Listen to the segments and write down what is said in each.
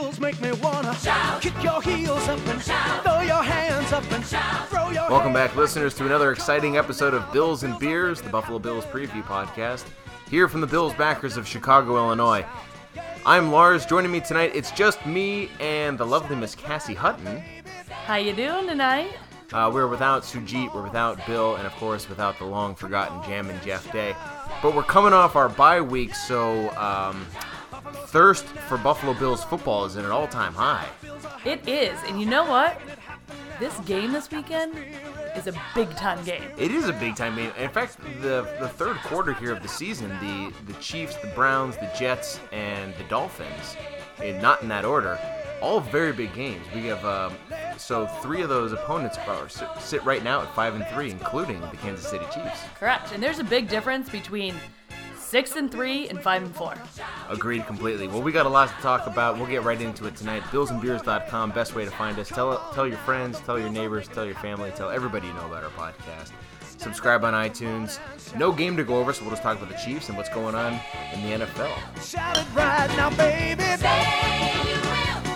Bills make me wanna shout. Kick your heels up and shout. Throw your hands up and shout. Throw your Welcome back, listeners, to another exciting episode of Bills and Beers, the Buffalo Bills preview podcast. Here from the Bills backers of Chicago, Illinois. I'm Lars. Joining me tonight, it's just me and the lovely Miss Cassie Hutton. How you doing tonight? Uh, we're without Sujit, we're without Bill, and of course without the long forgotten Jam and Jeff Day. But we're coming off our bye week, so um, thirst for Buffalo Bills football is at an all-time high. It is, and you know what? This game this weekend is a big time game. It is a big time game. In fact, the the third quarter here of the season, the the Chiefs, the Browns, the Jets, and the Dolphins, and not in that order, all very big games. We have um, so three of those opponents are sit, sit right now at five and three, including the Kansas City Chiefs. Correct, and there's a big difference between six and three and five and four. Agreed completely. Well, we got a lot to talk about. We'll get right into it tonight. Billsandbeers.com, best way to find us. Tell tell your friends, tell your neighbors, tell your family, tell everybody you know about our podcast. Subscribe on iTunes. No game to go over, so we'll just talk about the Chiefs and what's going on in the NFL. Shout it right now, baby.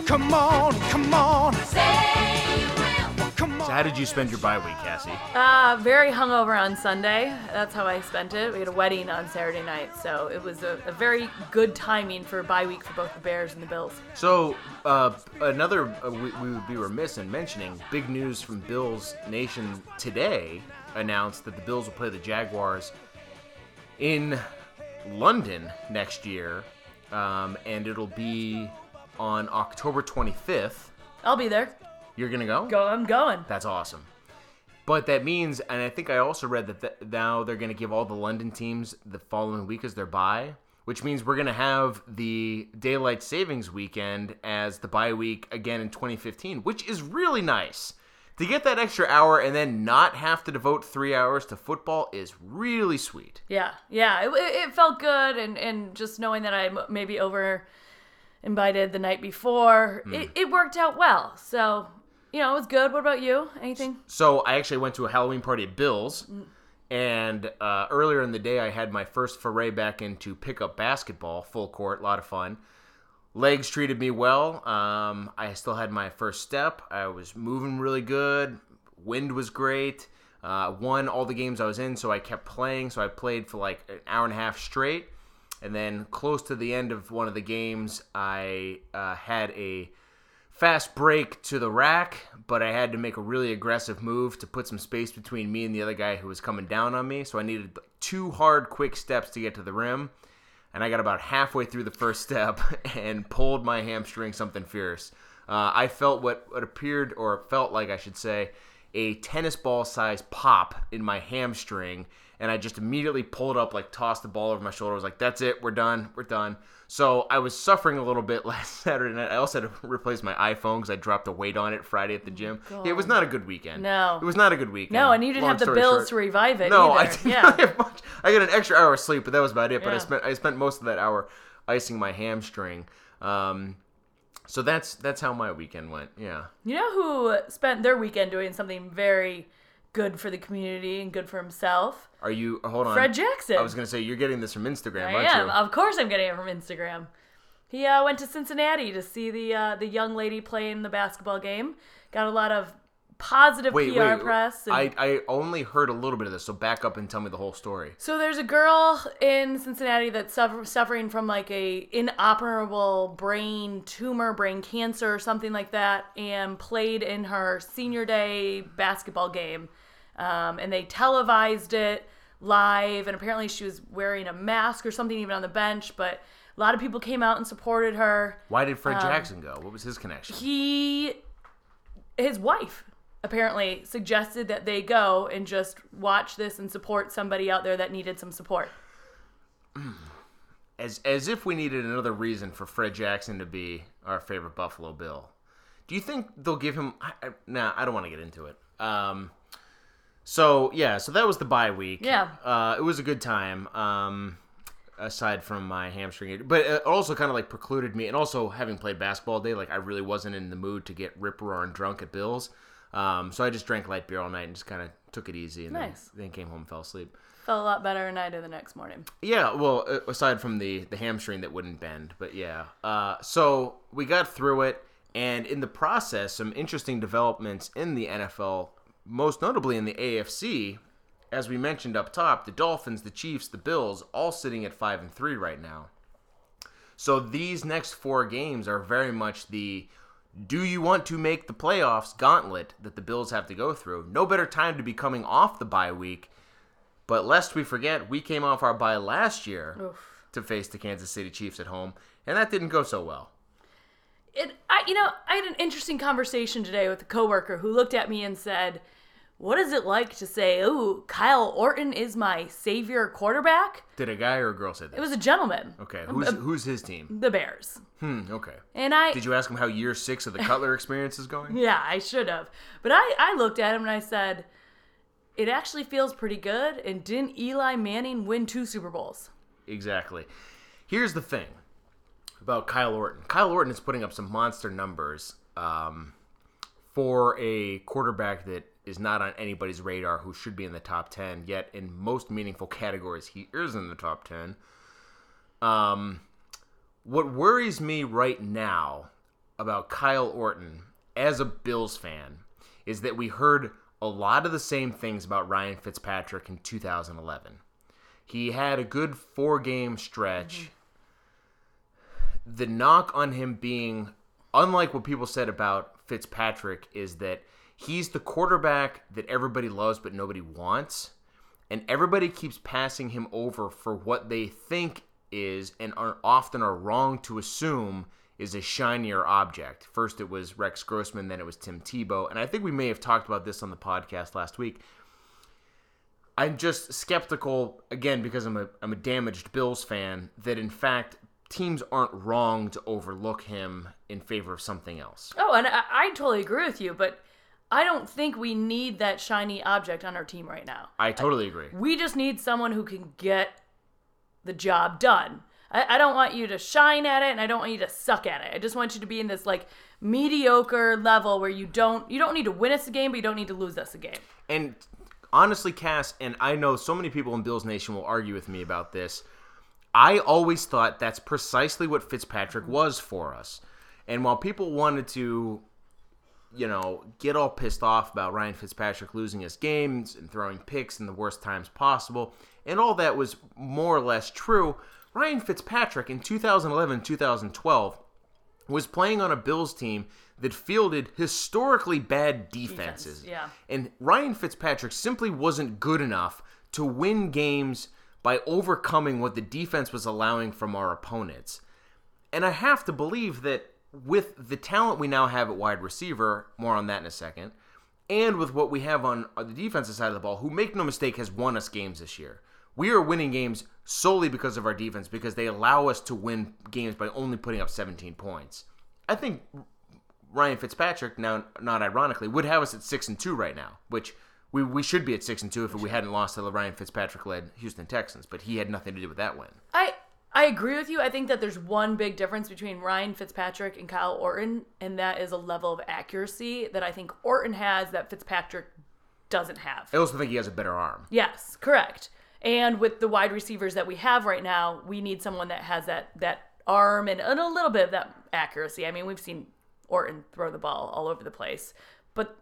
Come on, come on. Come on. So, how did you spend your bye week, Cassie? Uh, very hungover on Sunday. That's how I spent it. We had a wedding on Saturday night, so it was a, a very good timing for a bye week for both the Bears and the Bills. So, uh, another, uh, we, we would be remiss in mentioning big news from Bills Nation today announced that the Bills will play the Jaguars in London next year, um, and it'll be on October 25th. I'll be there. You're going to go? Go, I'm going. That's awesome. But that means, and I think I also read that th- now they're going to give all the London teams the following week as their bye, which means we're going to have the daylight savings weekend as the bye week again in 2015, which is really nice. To get that extra hour and then not have to devote three hours to football is really sweet. Yeah, yeah, it, it it felt good, and, and just knowing that I maybe over invited the night before, hmm. it, it worked out well. So, you know, it was good. What about you? Anything? So I actually went to a Halloween party at Bill's, and uh, earlier in the day I had my first foray back into pickup basketball, full court, a lot of fun. Legs treated me well. Um, I still had my first step. I was moving really good. Wind was great. Uh, won all the games I was in, so I kept playing. So I played for like an hour and a half straight. And then close to the end of one of the games, I uh, had a fast break to the rack, but I had to make a really aggressive move to put some space between me and the other guy who was coming down on me. So I needed two hard, quick steps to get to the rim. And I got about halfway through the first step and pulled my hamstring something fierce. Uh, I felt what, what appeared, or felt like I should say, a tennis ball size pop in my hamstring. And I just immediately pulled up, like tossed the ball over my shoulder. I was like, that's it, we're done, we're done. So I was suffering a little bit last Saturday night. I also had to replace my iPhone because I dropped a weight on it Friday at the gym. It was not a good weekend. No. It was not a good weekend. No, and you didn't Long have the bills short. to revive it. No, I either. did yeah. not have much. I got an extra hour of sleep, but that was about it. But I spent I spent most of that hour icing my hamstring. Um, so that's that's how my weekend went. Yeah. You know who spent their weekend doing something very good for the community and good for himself? Are you? Hold on. Fred Jackson. I was gonna say you're getting this from Instagram, I aren't am. you? Of course, I'm getting it from Instagram. He uh, went to Cincinnati to see the uh, the young lady playing the basketball game. Got a lot of positive wait, PR wait. press. And I I only heard a little bit of this, so back up and tell me the whole story. So there's a girl in Cincinnati that's suffer- suffering from like a inoperable brain tumor, brain cancer, or something like that, and played in her senior day basketball game, um, and they televised it live, and apparently she was wearing a mask or something even on the bench, but a lot of people came out and supported her. Why did Fred Jackson go? What was his connection? Um, He, his wife, apparently suggested that they go and just watch this and support somebody out there that needed some support. As as if we needed another reason for Fred Jackson to be our favorite Buffalo Bill. Do you think they'll give him? I, I, nah, I don't want to get into it. Um, so yeah, so that was the bye week. Yeah. uh, it was a good time. Um, aside from my hamstring, but it also kind of like precluded me, and also having played basketball all day, like I really wasn't in the mood to get rip roaring drunk at Bill's. Um, so I just drank light beer all night and just kind of took it easy, and Nice. then, then came home and fell asleep. Felt a lot better than I did the next morning. Yeah, well, aside from the the hamstring that wouldn't bend, but yeah. Uh, so we got through it, and in the process, some interesting developments in the NFL, most notably in the AFC. As we mentioned up top, the Dolphins, the Chiefs, the Bills, all sitting at five and three right now. So these next four games are very much the do you want to make the playoffs gauntlet that the Bills have to go through. No better time to be coming off the bye week but lest we forget, we came off our bye last year Oof. to face the Kansas City Chiefs at home, and that didn't go so well. It, I, you know, I had an interesting conversation today with a coworker who looked at me and said, "What is it like to say, oh, Kyle Orton is my savior quarterback?" Did a guy or a girl say that? It was a gentleman. okay. Who's who's his team? The Bears. Hmm. Okay. And I, Did you ask him how year six of the Cutler experience is going? yeah, I should have. But I, I looked at him and I said, it actually feels pretty good. And didn't Eli Manning win two Super Bowls? Exactly. Here's the thing about Kyle Orton. Kyle Orton is putting up some monster numbers um, for a quarterback that is not on anybody's radar who should be in the top 10, yet in most meaningful categories, he is in the top 10. Um, what worries me right now about Kyle Orton as a Bills fan is that we heard a lot of the same things about Ryan Fitzpatrick in 2011. He had a good four game stretch. The knock on him being, unlike what people said about Fitzpatrick, is that he's the quarterback that everybody loves but nobody wants. And everybody keeps passing him over for what they think is and are often are wrong to assume is a shinier object. First it was Rex Grossman, then it was Tim Tebow. And I think we may have talked about this on the podcast last week. I'm just skeptical again because I'm a I'm a damaged Bills fan that in fact teams aren't wrong to overlook him in favor of something else. Oh, and I, I totally agree with you, but I don't think we need that shiny object on our team right now. I totally agree. We just need someone who can get the job done. I, I don't want you to shine at it, and I don't want you to suck at it. I just want you to be in this like mediocre level where you don't you don't need to win us a game, but you don't need to lose us a game. And honestly, Cass, and I know so many people in Bills Nation will argue with me about this. I always thought that's precisely what Fitzpatrick was for us. And while people wanted to, you know, get all pissed off about Ryan Fitzpatrick losing his games and throwing picks in the worst times possible, and all that was more or less true, Ryan Fitzpatrick in 2011 2012 was playing on a Bills team that fielded historically bad defenses. Defense, yeah. And Ryan Fitzpatrick simply wasn't good enough to win games by overcoming what the defense was allowing from our opponents. And I have to believe that with the talent we now have at wide receiver, more on that in a second, and with what we have on the defensive side of the ball, who make no mistake has won us games this year. We are winning games solely because of our defense because they allow us to win games by only putting up 17 points. I think Ryan Fitzpatrick, now not ironically, would have us at six and two right now, which we, we should be at six and two if we hadn't lost to the Ryan Fitzpatrick led Houston Texans, but he had nothing to do with that win. I I agree with you. I think that there's one big difference between Ryan Fitzpatrick and Kyle Orton, and that is a level of accuracy that I think Orton has that Fitzpatrick doesn't have. I also think he has a better arm. Yes, correct. And with the wide receivers that we have right now, we need someone that has that that arm and, and a little bit of that accuracy. I mean, we've seen Orton throw the ball all over the place, but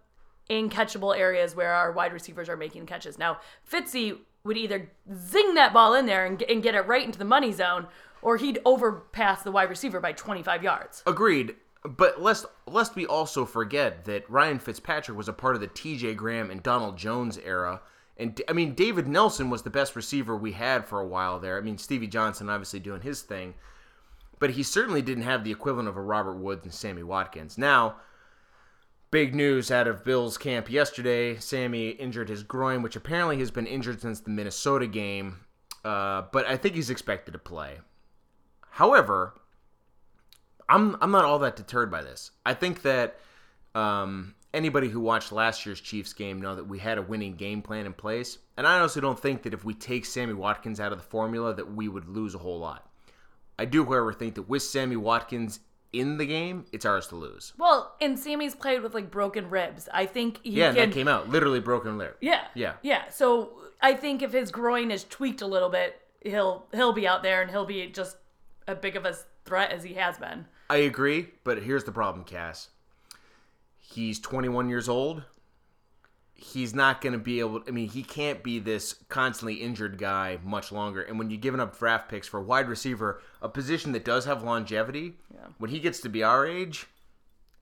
in catchable areas where our wide receivers are making catches. Now, Fitzy would either zing that ball in there and, get- and get it right into the money zone, or he'd overpass the wide receiver by 25 yards. Agreed. But lest lest we also forget that Ryan Fitzpatrick was a part of the T.J. Graham and Donald Jones era, and I mean David Nelson was the best receiver we had for a while there. I mean Stevie Johnson obviously doing his thing, but he certainly didn't have the equivalent of a Robert Woods and Sammy Watkins. Now, big news out of Bills camp yesterday: Sammy injured his groin, which apparently has been injured since the Minnesota game, uh, but I think he's expected to play. However, I'm I'm not all that deterred by this. I think that um, anybody who watched last year's Chiefs game know that we had a winning game plan in place, and I honestly don't think that if we take Sammy Watkins out of the formula that we would lose a whole lot. I do, however, think that with Sammy Watkins in the game, it's ours to lose. Well, and Sammy's played with like broken ribs. I think he Yeah, can. that came out literally broken rib. Yeah. Yeah. Yeah. So I think if his groin is tweaked a little bit, he'll he'll be out there and he'll be just as big of a threat as he has been. I agree, but here's the problem, Cass. He's 21 years old. He's not going to be able. I mean, he can't be this constantly injured guy much longer. And when you're giving up draft picks for a wide receiver, a position that does have longevity, when he gets to be our age,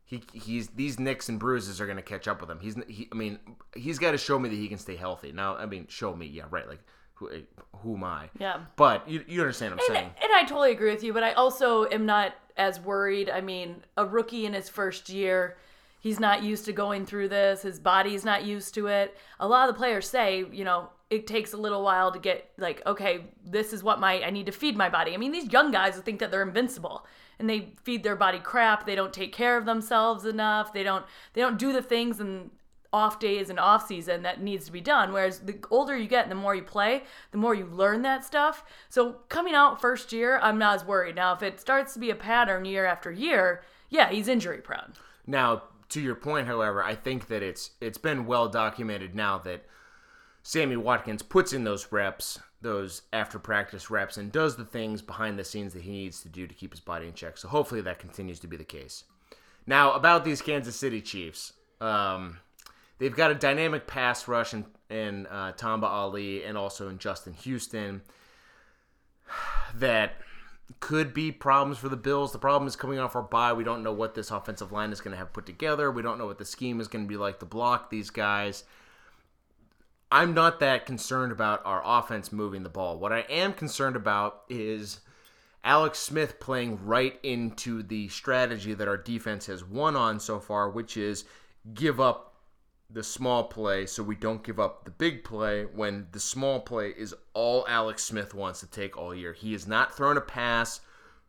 he he's these nicks and bruises are going to catch up with him. He's he, I mean, he's got to show me that he can stay healthy. Now, I mean, show me, yeah, right. Like, who, eh, who am I? Yeah. But you, you understand what I'm And, saying? and I totally agree with you, but I also am not as worried. I mean, a rookie in his first year, he's not used to going through this. His body's not used to it. A lot of the players say, you know, it takes a little while to get like, okay, this is what my I need to feed my body. I mean, these young guys think that they're invincible and they feed their body crap. They don't take care of themselves enough. They don't they don't do the things and off days and off season that needs to be done. Whereas the older you get and the more you play, the more you learn that stuff. So coming out first year, I'm not as worried. Now, if it starts to be a pattern year after year, yeah, he's injury prone. Now, to your point, however, I think that it's it's been well documented now that Sammy Watkins puts in those reps, those after practice reps, and does the things behind the scenes that he needs to do to keep his body in check. So hopefully that continues to be the case. Now, about these Kansas City Chiefs, um, they've got a dynamic pass rush in, in uh, Tamba Hali and also in Justin Houston that could be problems for the Bills. The problem is coming off our bye. We don't know what this offensive line is going to have put together. We don't know what the scheme is going to be like to block these guys. I'm not that concerned about our offense moving the ball. What I am concerned about is Alex Smith playing right into the strategy that our defense has won on so far, which is give up the small play so we don't give up the big play when the small play is all Alex Smith wants to take all year. He has not thrown a pass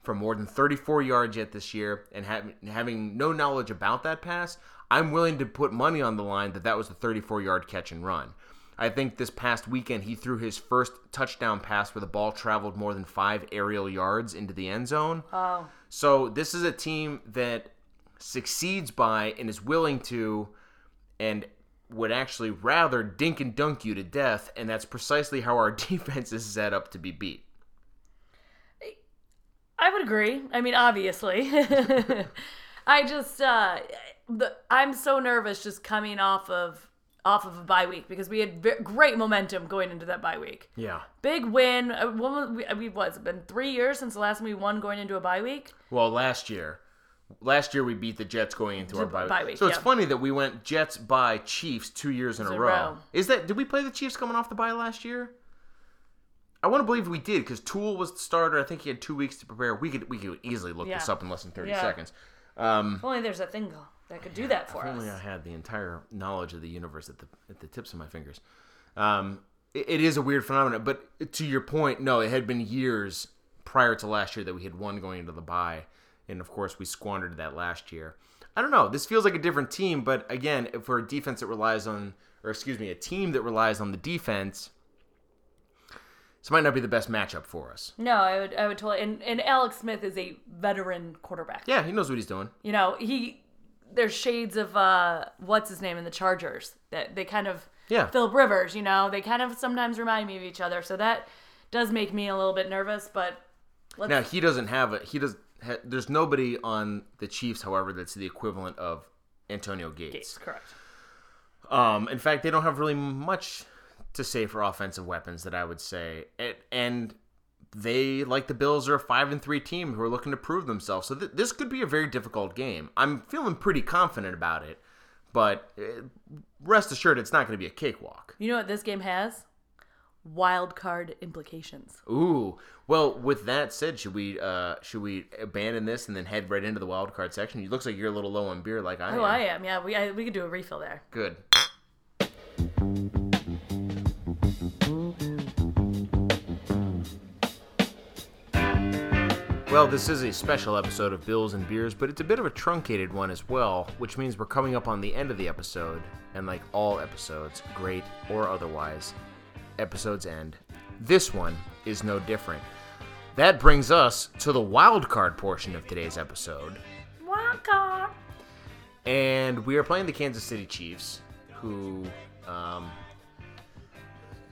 for more than 34 yards yet this year, and having having no knowledge about that pass, I'm willing to put money on the line that that was the 34 yard catch and run. I think this past weekend he threw his first touchdown pass where the ball traveled more than five aerial yards into the end zone. Oh. So this is a team that succeeds by and is willing to and would actually rather dink and dunk you to death, and that's precisely how our defense is set up to be beat. I would agree. I mean, obviously. I just uh the I'm so nervous just coming off of off of a bye week because we had great momentum going into that bye week. Yeah. Big win. Uh, we, we what's it been 3 years since the last time we won going into a bye week? Well, last year, last year we beat the Jets going into our bye, bye week, So it's yeah. funny that we went Jets bye Chiefs two years in a a row. row. Is that did we play the Chiefs coming off the bye last year? I want to believe we did because Tuel was the starter. I think he had two weeks to prepare. We could we could easily look this up in less than thirty Yeah. seconds. Um, If only there's a thing that could do that for If us. only I had the entire knowledge of the universe at the at the tips of my fingers. Um, it, it is a weird phenomenon, but to your point, no, it had been years prior to last year that we had won going into the bye, and of course we squandered that last year. I don't know. This feels like a different team, but again, for a defense that relies on, or excuse me, a team that relies on the defense, this might not be the best matchup for us. No, I would I would totally and, and Alex Smith is a veteran quarterback. Yeah, he knows what he's doing. You know, he there's shades of uh what's his name in the Chargers that they kind of Yeah. Philip Rivers, you know, they kind of sometimes remind me of each other. So that does make me a little bit nervous, but let's Now he doesn't have it. He does. Ha, there's nobody on the Chiefs, however, that's the equivalent of Antonio Gates. Gates, correct. Um, in fact, they don't have really much to say for offensive weapons that I would say, and, and they, like the Bills, are a five and three team who are looking to prove themselves. So th- this could be a very difficult game. I'm feeling pretty confident about it, but uh, rest assured, it's not going to be a cakewalk. You know what this game has? Wild card implications. Ooh, well, with that said, should we uh should we abandon this and then head right into the wild card section? It looks like you're a little low on beer, like I am. Oh, am. I am. Yeah, we I, we could do a refill there. Good. Well, this is a special episode of Bills and Beers, but it's a bit of a truncated one as well, which means we're coming up on the end of the episode, and like all episodes, great or otherwise, episodes end. This one is no different. That brings us to the wild card portion of today's episode, Wild card. and we are playing the Kansas City Chiefs, who um,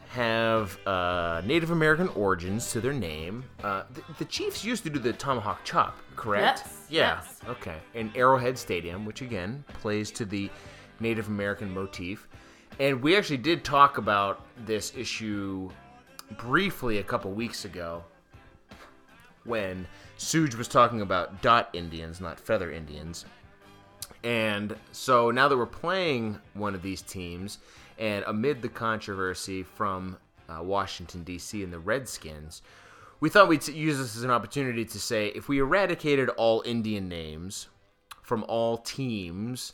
have uh, Native American origins to their name. Uh, the, the Chiefs used to do the tomahawk chop, correct? Yes, Yeah. yes. Okay. In Arrowhead Stadium, which again plays to the Native American motif. And we actually did talk about this issue briefly a couple weeks ago when Suge was talking about dot Indians, not feather Indians. And so now that we're playing one of these teams, and amid the controversy from uh, Washington, D.C. and the Redskins, we thought we'd use this as an opportunity to say if we eradicated all Indian names from all teams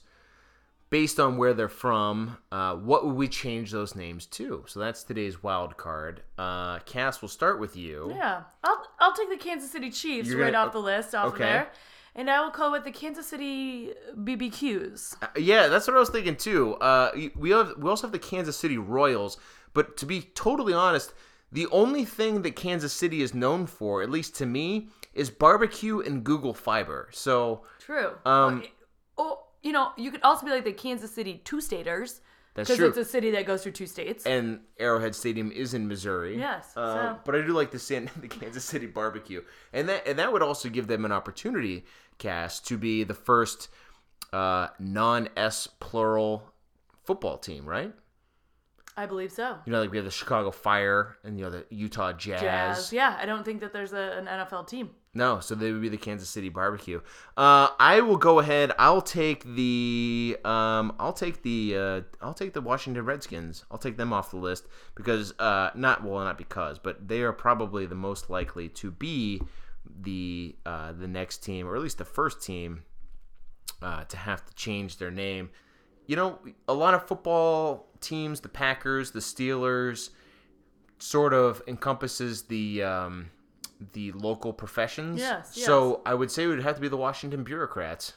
based on where they're from, uh, what would we change those names to? So that's today's wild card. Uh, Cass, we'll start with you. Yeah, I'll I'll take the Kansas City Chiefs You're right gonna- off the list, off okay. of there, and I will call with the Kansas City BBQs. Uh, Yeah, that's what I was thinking too. Uh, we have we also have the Kansas City Royals, but to be totally honest, the only thing that Kansas City is known for, at least to me, is barbecue and Google Fiber. So True. Um, oh, you know, you could also be like the Kansas City Two Staters. That's Because it's a city that goes through two states. and Arrowhead Stadium is in Missouri. Yes, Uh, so- but I do like the San, the Kansas City barbecue, and that and that would also give them an opportunity, Cass, to be the first uh, non S plural football team, right? I believe so. You know, like we have the Chicago Fire and you know the Utah Jazz. Yeah, I don't think that there's a, an NFL team. No, so they would be the Kansas City barbecue. Uh, I will go ahead. I'll take the um, I'll take the uh, I'll take the Washington Redskins. I'll take them off the list because uh, not well, not because, but they are probably the most likely to be the uh, the next team, or at least the first team uh, to have to change their name. You know, a lot of football teams, the Packers, the Steelers, sort of encompasses the um, the local professions. Yes, So I would say it would have to be the Washington bureaucrats,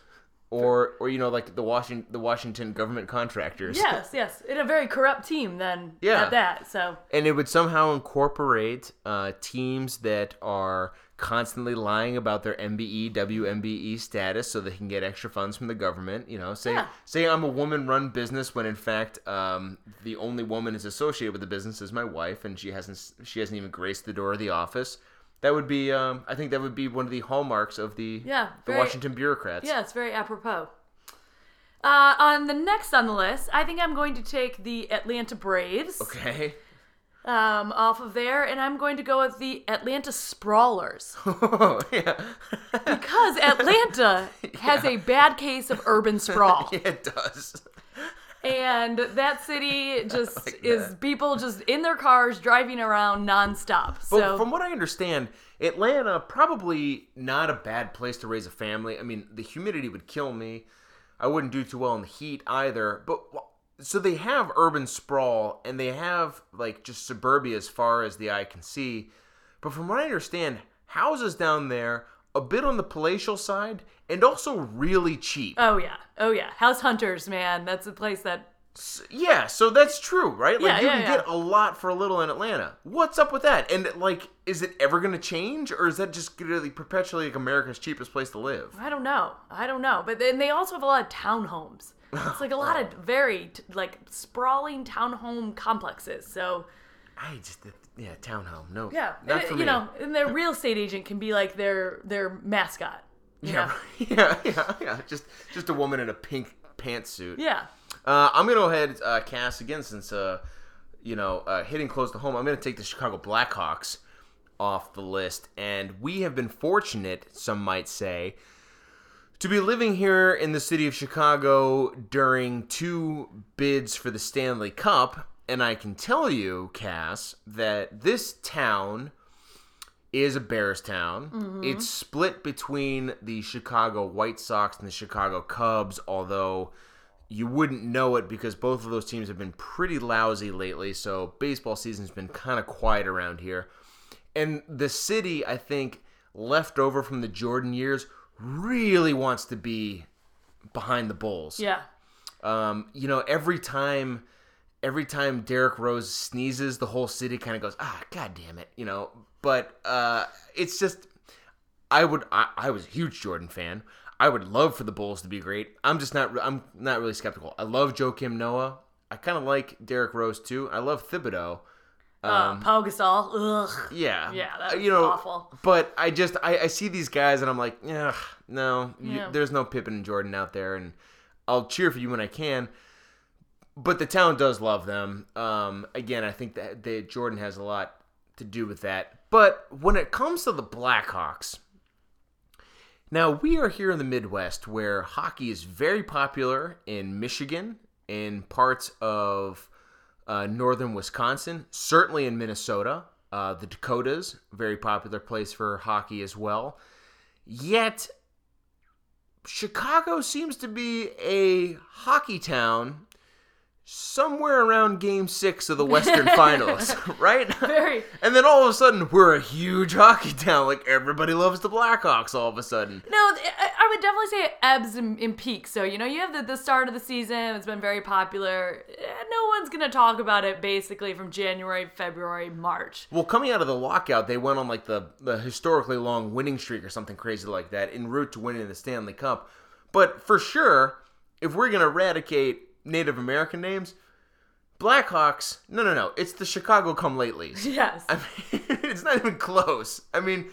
or or you know like the Washington the Washington government contractors. Yes, yes. In a very corrupt team then Yeah. at that. So And it would somehow incorporate uh, teams that are constantly lying about their MBE, WMBE status so they can get extra funds from the government. You know, say Yeah. say I'm a woman-run business when in fact um, the only woman is associated with the business is my wife, and she hasn't she hasn't even graced the door of the office. That would be, um, I think, that would be one of the hallmarks of the Yeah, the Washington bureaucrats. Yeah, it's very apropos. Uh, on the next on the list, I think I'm going to take the Atlanta Braves Okay. um, off of there, and I'm going to go with the Atlanta Sprawlers Oh, yeah. because Atlanta has a bad case of urban sprawl, yeah, it does. And that city just like is that. people just in their cars driving around nonstop. But So from what I understand, Atlanta probably not a bad place to raise a family. I mean, the humidity would kill me. I wouldn't do too well in the heat either. But so they have urban sprawl and they have like just suburbia as far as the eye can see. But from what I understand, houses down there a bit on the palatial side and also really cheap. oh yeah, oh yeah, House Hunters, man, that's a place that Yeah, so that's true, right? Like Yeah, you yeah, can yeah. get a lot for a little in Atlanta. What's up with that? And like, is it ever going to change, or is that just going to be perpetually like America's cheapest place to live? I don't know. I don't know. But then they also have a lot of townhomes. It's like a lot of oh. very like sprawling townhome complexes. So I just, yeah, townhome. No, yeah, not and, for you me. know, and their real estate agent can be like their their mascot. Yeah, yeah, yeah, yeah. Just, just a woman in a pink pantsuit. Yeah. Uh, I'm gonna go ahead, uh, Cass, again since uh, you know, uh, hitting close to home. I'm gonna take the Chicago Blackhawks off the list, and we have been fortunate, some might say, to be living here in the city of Chicago during two bids for the Stanley Cup. And I can tell you, Cass, that this town is a Bears town. It's split between the Chicago White Sox and the Chicago Cubs, although you wouldn't know it because both of those teams have been pretty lousy lately. So baseball season's been kind of quiet around here. And the city, I think, left over from the Jordan years, really wants to be behind the Bulls. Yeah. Um, you know, every time every time Derrick Rose sneezes, the whole city kind of goes, "Ah, god damn it," you know. But uh, it's just, I would, I, I was a huge Jordan fan. I would love for the Bulls to be great. I'm just not. I'm not really skeptical. I love Joakim Noah. I kind of like Derrick Rose too. I love Thibodeau. uh, Pau Gasol. Ugh. Yeah, Yeah, that Uh, you know, awful. But I just I, I see these guys and I'm like, yeah, no, you- there's no Pippen and Jordan out there, and I'll cheer for you when I can. But the town does love them. Um, again, I think that they, Jordan has a lot to do with that. But when it comes to the Blackhawks, now we are here in the Midwest where hockey is very popular in Michigan, in parts of uh, northern Wisconsin, certainly in Minnesota. Uh, the Dakotas, very popular place for hockey as well. Yet, Chicago seems to be a hockey town somewhere around game six of the Western Finals, right? Very. And then all of a sudden, we're a huge hockey town. Like, everybody loves the Blackhawks all of a sudden. No, I would definitely say it ebbs and, and peaks. So, you know, you have the, the start of the season, it's been very popular. Eh, No one's going to talk about it basically from January, February, March. Well, coming out of the lockout, they went on like the, the historically long winning streak or something crazy like that en route to winning the Stanley Cup. But for sure, if we're going to eradicate Native American names, Blackhawks, no, no, no. It's the Chicago come latelys. Yes. I mean, it's not even close. I mean,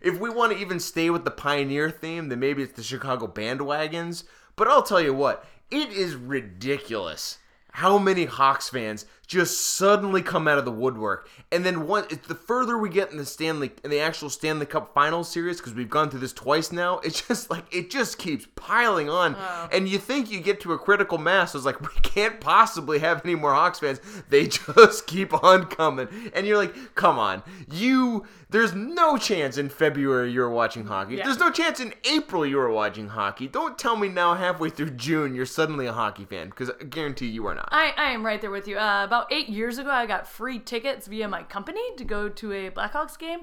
if we want to even stay with the pioneer theme, then maybe it's the Chicago bandwagons. But I'll tell you what, it is ridiculous how many Hawks fans just suddenly come out of the woodwork. And then one, it's the further we get in the Stanley, in the actual Stanley Cup Finals series, because we've gone through this twice now, it's just like it just keeps piling on. Oh. And you think you get to a critical mass, it's like we can't possibly have any more Hawks fans. They just keep on coming, and you're like, come on, you. There's no chance in February you're watching hockey. Yeah. There's no chance in April you are watching hockey. Don't tell me now halfway through June you're suddenly a hockey fan, because I guarantee you are not. I, I am right there with you. Uh, about eight years ago, I got free tickets via my company to go to a Blackhawks game.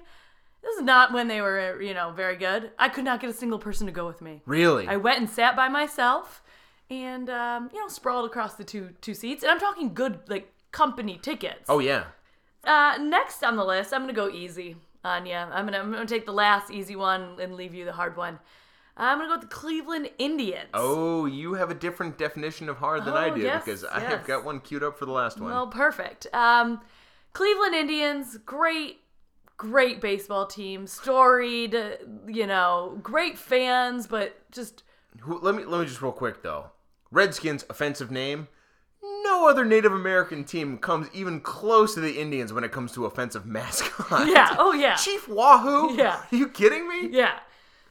This is not when they were, you know, very good. I could not get a single person to go with me. Really? I went and sat by myself, and um, you know, sprawled across the two two seats. And I'm talking good, like company tickets. oh yeah. Uh, next on the list, I'm gonna go easy you. I'm gonna I'm gonna take the last easy one and leave you the hard one. I'm gonna go with the Cleveland Indians. Oh, you have a different definition of hard than I Oh, do yes, because I have got one queued up for the last one. Well, perfect. Um, Cleveland Indians, great, great baseball team, storied, you know, great fans, but just let me let me just real quick though. Redskins offensive name. No other Native American team comes even close to the Indians when it comes to offensive mascot. yeah, oh yeah, Chief Wahoo? Yeah. Are you kidding me? yeah.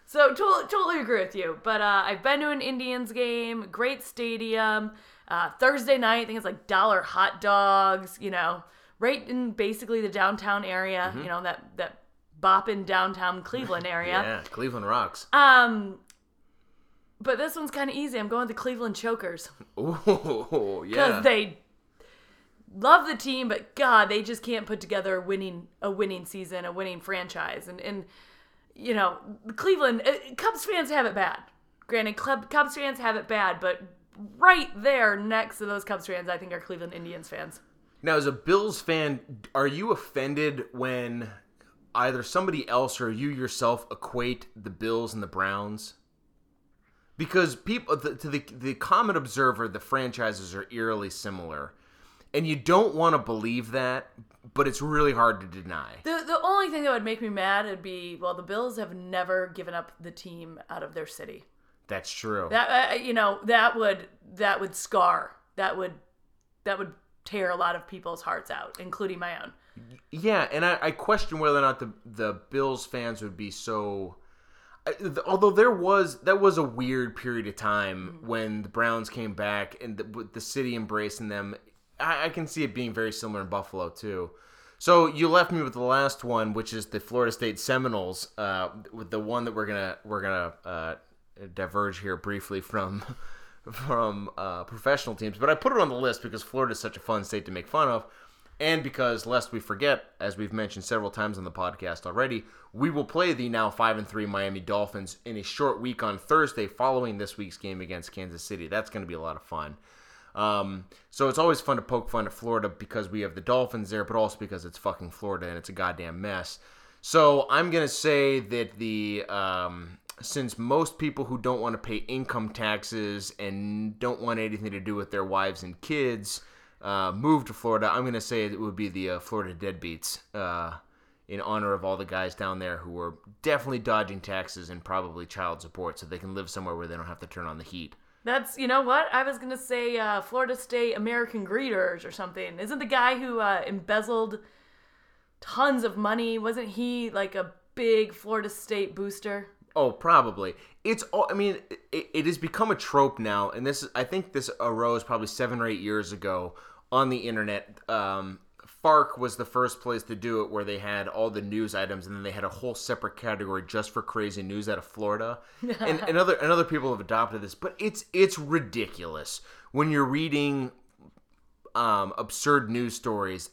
So totally, totally agree with you. But uh, I've been to an Indians game, great stadium. Uh, Thursday night, I think it's like dollar hot dogs. You know, right in basically the downtown area. You know that that bopping downtown Cleveland area. Yeah, Cleveland rocks. Um, but this one's kind of easy. I'm going with the Cleveland Chokers because yeah. they love the team, but God, they just can't put together a winning a winning season, a winning franchise, and and you know, Cleveland uh, Cubs fans have it bad. Granted, Club, Cubs fans have it bad, but right there next to those Cubs fans, I think are Cleveland Indians fans. Now, as a Bills fan, are you offended when either somebody else or you yourself equate the Bills and the Browns? Because people, the, to the the common observer, the franchises are eerily similar, and you don't want to believe that, but it's really hard to deny. The the only thing that would make me mad would be well, the Bills have never given up the team out of their city. That's true. That uh, you know that would that would scar. That would that would tear a lot of people's hearts out, including my own. Yeah, and I, I question whether or not the the Bills fans would be so. Although there was that was a weird period of time when the Browns came back and the, the city embracing them, I, I can see it being very similar in Buffalo too. So you left me with the last one, which is the Florida State Seminoles, uh, with the one that we're gonna we're gonna uh, diverge here briefly from from uh, professional teams, but I put it on the list because Florida is such a fun state to make fun of, and because lest we forget, as we've mentioned several times on the podcast already, we will play the now five and three Miami Dolphins in a short week on Thursday following this week's game against Kansas City. That's going to be a lot of fun. Um, so it's always fun to poke fun at Florida because we have the Dolphins there, but also because it's fucking Florida and it's a goddamn mess. So I'm gonna say that the um, since most people who don't want to pay income taxes and don't want anything to do with their wives and kids uh, move to Florida, I'm going to say it would be the uh, Florida Deadbeats uh, in honor of all the guys down there who were definitely dodging taxes and probably child support so they can live somewhere where they don't have to turn on the heat. That's you know what I was gonna say. Uh, Florida State American Greeters or something. Isn't the guy who uh, embezzled tons of money? Wasn't he like a big Florida State booster? Oh, probably. It's. all I mean, it, it has become a trope now, and this. I think this arose probably seven or eight years ago on the internet. Um, Fark was the first place to do it, where they had all the news items, and then they had a whole separate category just for crazy news out of Florida. and, and other and other people have adopted this, but it's it's ridiculous when you're reading um, absurd news stories.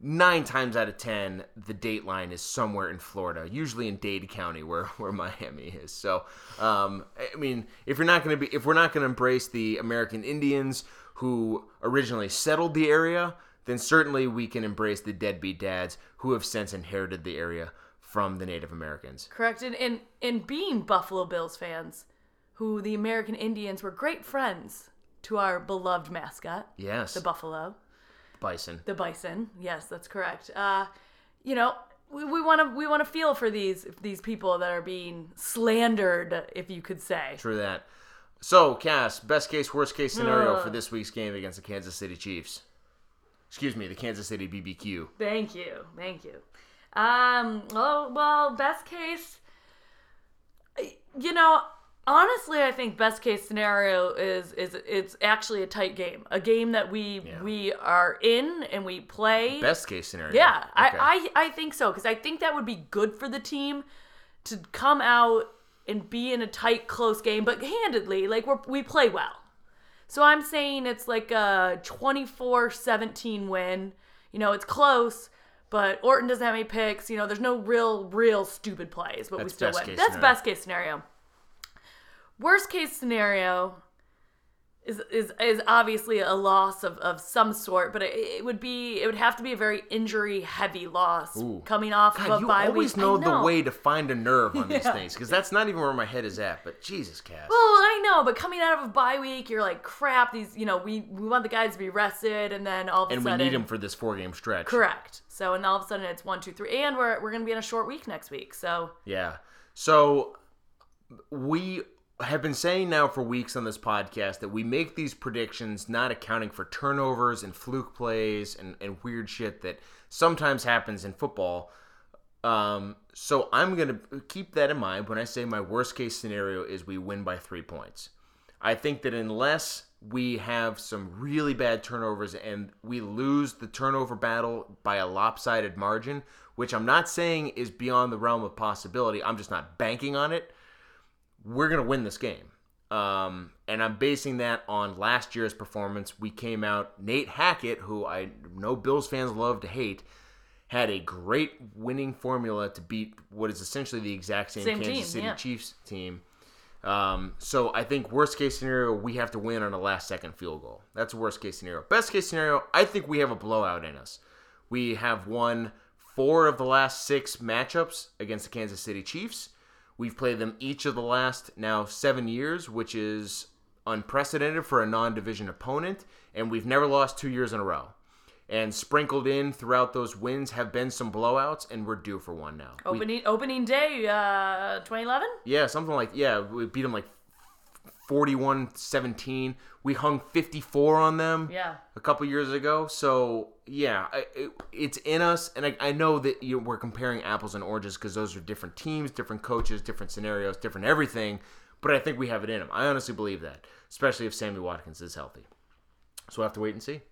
Nine times out of ten, the dateline is somewhere in Florida, usually in Dade County, where where Miami is. So, um, I mean, if you're not going to be, if we're not going to embrace the American Indians who originally settled the area, then certainly we can embrace the deadbeat dads who have since inherited the area from the Native Americans. Correct. And and, and being Buffalo Bills fans, who the American Indians were great friends to our beloved mascot, Yes, the buffalo. bison. The bison. Yes, that's correct. Uh, you know, we want to we want to feel for these these people that are being slandered, if you could say. True that. So, Cass, best case, worst case scenario Ugh. for this week's game against the Kansas City Chiefs. Excuse me, the Kansas City BBQ. Thank you, thank you. Um. Well, well, best case. You know, honestly, I think best case scenario is is it's actually a tight game, a game that we Yeah. we are in and we play. Best case scenario. Yeah, Okay. I, I I think so because I think that would be good for the team to come out and be in a tight, close game, but handedly, like we we play well. So I'm saying it's like a 24-17 win. You know, it's close, but Orton doesn't have any picks. You know, there's no real, real stupid plays, but we still win. That's scenario. best case scenario. Worst case scenario is is is obviously a loss of, of some sort, but it, it would be it would have to be a very injury heavy loss Ooh. coming off God, of a you bye always week. I know, the way to find a nerve on these things because that's not even where my head is at. But Jesus, Cass. Well, I know, but coming out of a bye week, you're like, crap. These, you know, we we want the guys to be rested, and then all of a and we sudden, need him for this four game stretch. correct. So, and all of a sudden, it's one, two, three, and we're we're gonna be in a short week next week. So, Yeah. So we have been saying now for weeks on this podcast that we make these predictions not accounting for turnovers and fluke plays and, and weird shit that sometimes happens in football. Um, so I'm going to keep that in mind when I say my worst case scenario is we win by three points. I think that unless we have some really bad turnovers and we lose the turnover battle by a lopsided margin, which I'm not saying is beyond the realm of possibility, I'm just not banking on it. We're going to win this game. Um, and I'm basing that on last year's performance. We came out, Nate Hackett, who I know Bills fans love to hate, had a great winning formula to beat what is essentially the exact same, Same Kansas team, City yeah. Chiefs team. Um, so I think worst case scenario, we have to win on a last second field goal. That's worst case scenario. Best case scenario, I think we have a blowout in us. We have won four of the last six matchups against the Kansas City Chiefs. We've played them each of the last now seven years, which is unprecedented for a non division opponent, and we've never lost two years in a row. And sprinkled in throughout those wins have been some blowouts, and we're due for one now. We- opening opening day, uh, 2011. yeah, something like yeah, we beat them like 41-17. We hung 54 on them Yeah. a couple years ago. So, yeah, it, it's in us and I, I know that you we're comparing apples and oranges cuz those are different teams, different coaches, different scenarios, different everything, but I think we have it in them. I honestly believe that, especially if Sammy Watkins is healthy. So we'll have to wait and see.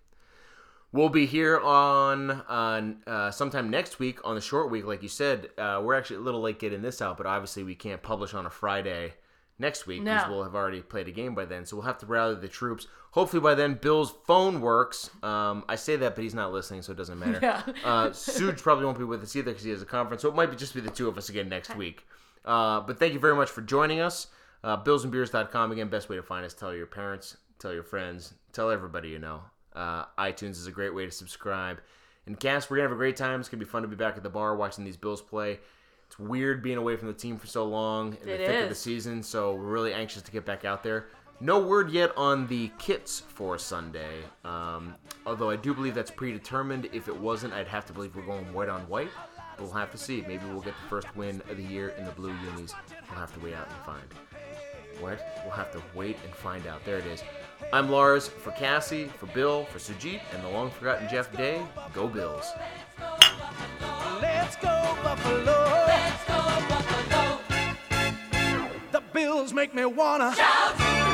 We'll be here on on uh, sometime next week on the short week, like you said. Uh, we're actually a little late getting this out, but obviously we can't publish on a Friday next week because No. we'll have already played a game by then. So we'll have to rally the troops. Hopefully by then Bill's phone works. Um, I say that, but he's not listening, so it doesn't matter. Yeah. uh, Suge probably won't be with us either because he has a conference, so it might be just be the two of us again next week. Uh, but thank you very much for joining us. Uh, billsandbeers.com again, best way to find us. Tell your parents, tell your friends, tell everybody you know. Uh, iTunes is a great way to subscribe. And Cass, we're gonna have a great time. It's gonna be fun to be back at the bar watching these Bills play. It's weird being away from the team for so long in It the thick of the season, so we're really anxious to get back out there. No word yet on the kits for Sunday, um, although I do believe that's predetermined. If it wasn't, I'd have to believe we're going white on white. But we'll have to see. Maybe we'll get the first win of the year in the blue unis. We'll have to wait out and find. What? We'll have to wait and find out. There it is. I'm Lars for Cassie, for Bill, for Sujit, and the long forgotten Jeff Day. Go Bills. Let's go Buffalo. Let's go Buffalo. The Bills make me wanna Shout!